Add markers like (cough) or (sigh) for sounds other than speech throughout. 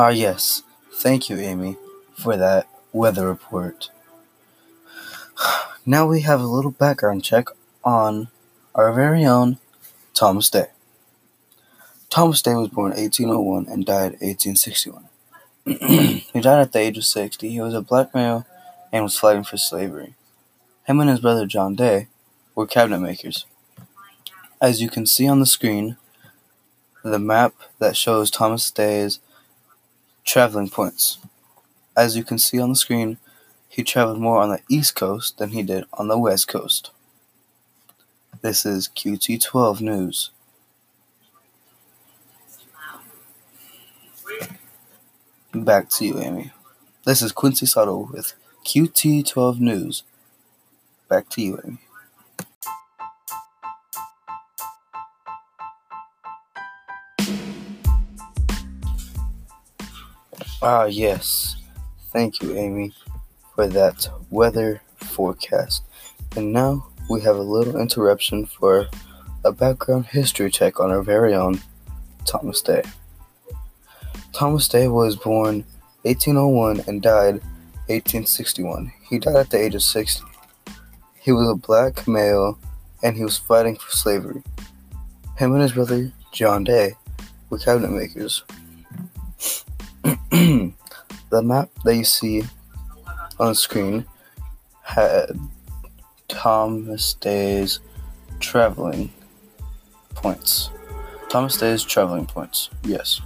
Ah, yes. Thank you, Amy, for that weather report. (sighs) Now we have a little background check on our very own Thomas Day. Thomas Day was born 1801 and died 1861. (clears throat) he died at the age of 60. He was a black male and was fighting for slavery. Him and his brother John Day were cabinet makers. As you can see on the screen, the map that shows Thomas Day's traveling points. As you can see on the screen, he traveled more on the east coast than he did on the west coast. This is QT12 News. Back to you, Amy. This is Quincy Suttle with QT12 News. Back to you, Amy. Ah, yes. Thank you, Amy, for that weather forecast. And now we have a little interruption for a background history check on our very own Thomas Day. Thomas Day was born 1801 and died 1861. He died at the age of 60. He was a black male and he was fighting for slavery. Him and his brother, John Day, were cabinet makers. (clears throat) the map that you see on screen had Thomas Day's traveling points. Thomas Day's traveling points, yes.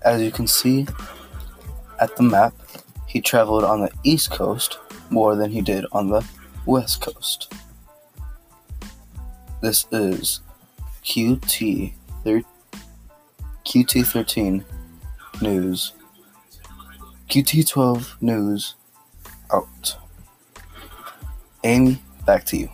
As you can see at the map, he traveled on the east coast more than he did on the west coast. This is QT thir- QT13 News. QT12 News out. Amy, back to you.